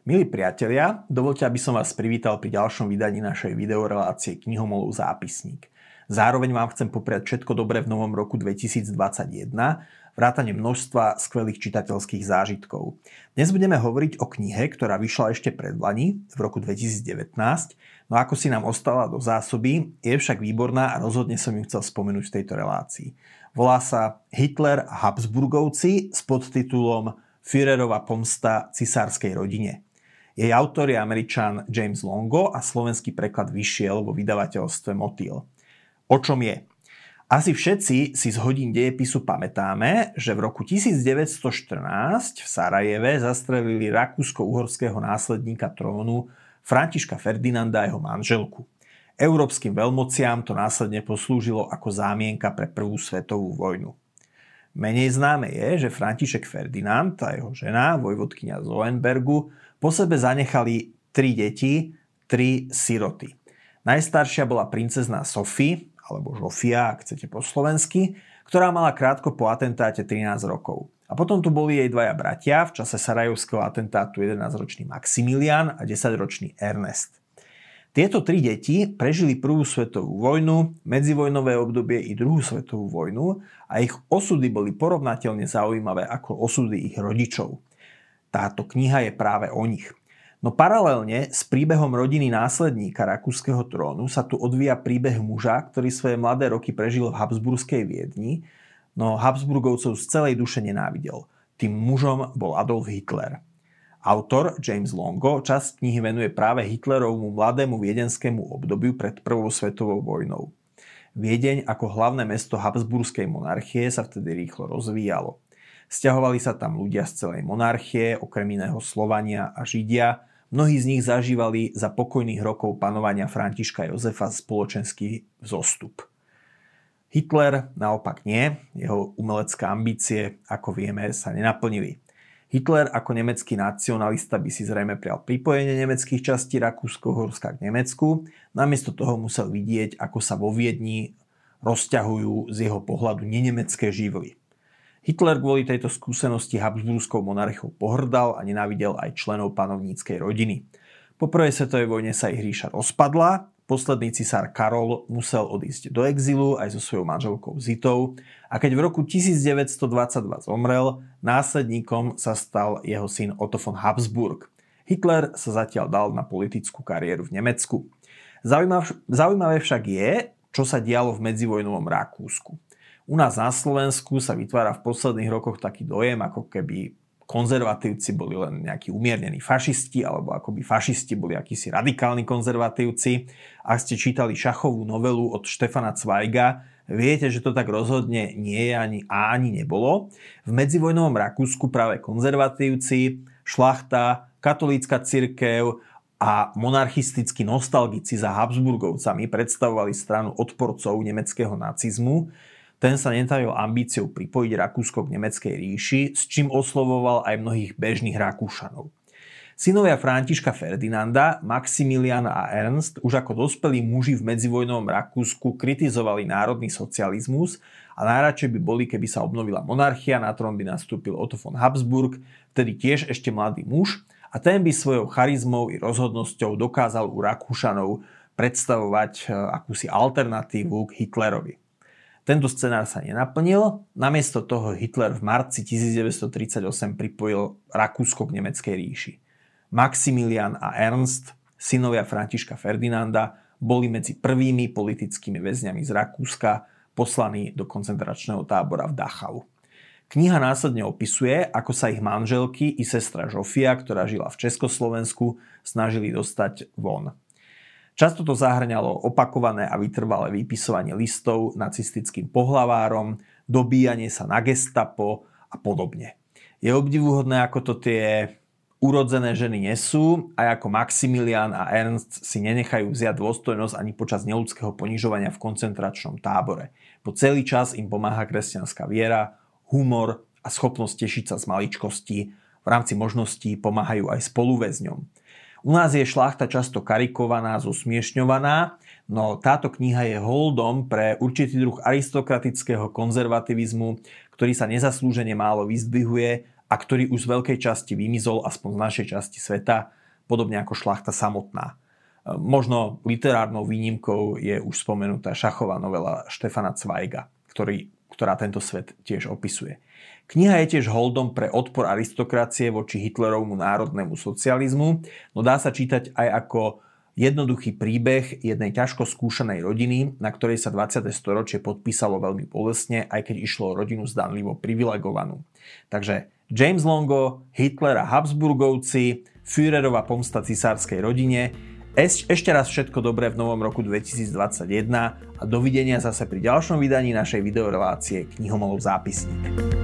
Milí priatelia, dovolte, aby som vás privítal pri ďalšom vydaní našej videorelácie Knihomolov zápisník. Zároveň vám chcem popriať všetko dobré v novom roku 2021, vrátane množstva skvelých čitateľských zážitkov. Dnes budeme hovoriť o knihe, ktorá vyšla ešte pred Lani, v roku 2019, no ako si nám ostala do zásoby, je však výborná a rozhodne som ju chcel spomenúť v tejto relácii. Volá sa Hitler a Habsburgovci s podtitulom Führerova pomsta cisárskej rodine. Jej autor je američan James Longo a slovenský preklad vyšiel vo vydavateľstve Motýl. O čom je? Asi všetci si z hodín dejepisu pamätáme, že v roku 1914 v Sarajeve zastrelili rakúsko-uhorského následníka trónu Františka Ferdinanda a jeho manželku. Európskym veľmociam to následne poslúžilo ako zámienka pre Prvú svetovú vojnu. Menej známe je, že František Ferdinand a jeho žena, vojvodkynia z Loenbergu, po sebe zanechali tri deti, tri siroty. Najstaršia bola princezná Sophie, alebo Žofia, ak chcete po slovensky, ktorá mala krátko po atentáte 13 rokov. A potom tu boli jej dvaja bratia, v čase sarajovského atentátu 11-ročný Maximilian a 10-ročný Ernest. Tieto tri deti prežili prvú svetovú vojnu, medzivojnové obdobie i druhú svetovú vojnu a ich osudy boli porovnateľne zaujímavé ako osudy ich rodičov táto kniha je práve o nich. No paralelne s príbehom rodiny následníka rakúskeho trónu sa tu odvíja príbeh muža, ktorý svoje mladé roky prežil v Habsburskej Viedni, no Habsburgovcov z celej duše nenávidel. Tým mužom bol Adolf Hitler. Autor James Longo časť knihy venuje práve Hitlerovmu mladému viedenskému obdobiu pred Prvou svetovou vojnou. Viedeň ako hlavné mesto Habsburskej monarchie sa vtedy rýchlo rozvíjalo. Sťahovali sa tam ľudia z celej monarchie, okrem iného Slovania a Židia. Mnohí z nich zažívali za pokojných rokov panovania Františka Jozefa spoločenský vzostup. Hitler naopak nie, jeho umelecké ambície, ako vieme, sa nenaplnili. Hitler ako nemecký nacionalista by si zrejme prial pripojenie nemeckých častí Rakúsko-Horska k Nemecku, namiesto toho musel vidieť, ako sa vo Viedni rozťahujú z jeho pohľadu nenemecké živly. Hitler kvôli tejto skúsenosti Habsburskou monarchiou pohrdal a nenávidel aj členov panovníckej rodiny. Po prvej svetovej vojne sa ich ríša rozpadla, posledný cisár Karol musel odísť do exilu aj so svojou manželkou Zitou a keď v roku 1922 zomrel, následníkom sa stal jeho syn Otto von Habsburg. Hitler sa zatiaľ dal na politickú kariéru v Nemecku. Zaujímavé však je, čo sa dialo v medzivojnovom Rakúsku. U nás na Slovensku sa vytvára v posledných rokoch taký dojem, ako keby konzervatívci boli len nejakí umiernení fašisti, alebo ako by fašisti boli akísi radikálni konzervatívci. Ak ste čítali šachovú novelu od Štefana Zweiga, viete, že to tak rozhodne nie je ani a ani nebolo. V medzivojnovom Rakúsku práve konzervatívci, šlachta, katolícka cirkev a monarchistickí nostalgici za Habsburgovcami predstavovali stranu odporcov nemeckého nacizmu, ten sa netavil ambíciou pripojiť Rakúsko k nemeckej ríši, s čím oslovoval aj mnohých bežných Rakúšanov. Synovia Františka Ferdinanda, Maximilian a Ernst už ako dospelí muži v medzivojnovom Rakúsku kritizovali národný socializmus a najradšej by boli, keby sa obnovila monarchia, na trón by nastúpil Otto von Habsburg, vtedy tiež ešte mladý muž, a ten by svojou charizmou i rozhodnosťou dokázal u Rakúšanov predstavovať eh, akúsi alternatívu k Hitlerovi. Tento scenár sa nenaplnil, namiesto toho Hitler v marci 1938 pripojil Rakúsko k nemeckej ríši. Maximilian a Ernst, synovia Františka Ferdinanda, boli medzi prvými politickými väzňami z Rakúska poslaní do koncentračného tábora v Dachau. Kniha následne opisuje, ako sa ich manželky i sestra Žofia, ktorá žila v Československu, snažili dostať von. Často to zahrňalo opakované a vytrvalé vypisovanie listov nacistickým pohlavárom, dobíjanie sa na gestapo a podobne. Je obdivuhodné, ako to tie urodzené ženy nesú a ako Maximilian a Ernst si nenechajú vziať dôstojnosť ani počas neludského ponižovania v koncentračnom tábore. Po celý čas im pomáha kresťanská viera, humor a schopnosť tešiť sa z maličkosti. V rámci možností pomáhajú aj spoluväzňom. U nás je šlachta často karikovaná, zosmiešňovaná, no táto kniha je holdom pre určitý druh aristokratického konzervativizmu, ktorý sa nezaslúžene málo vyzdvihuje a ktorý už z veľkej časti vymizol aspoň z našej časti sveta, podobne ako šlachta samotná. Možno literárnou výnimkou je už spomenutá šachová novela Štefana Zweiga, ktorý, ktorá tento svet tiež opisuje. Kniha je tiež holdom pre odpor aristokracie voči Hitlerovmu národnému socializmu, no dá sa čítať aj ako jednoduchý príbeh jednej ťažko skúšanej rodiny, na ktorej sa 20. storočie podpísalo veľmi bolestne, aj keď išlo o rodinu zdanlivo privilegovanú. Takže James Longo, Hitler a Habsburgovci, Führerova pomsta cisárskej rodine, ešte raz všetko dobré v novom roku 2021 a dovidenia zase pri ďalšom vydaní našej videorelácie Knihomolov zápisník.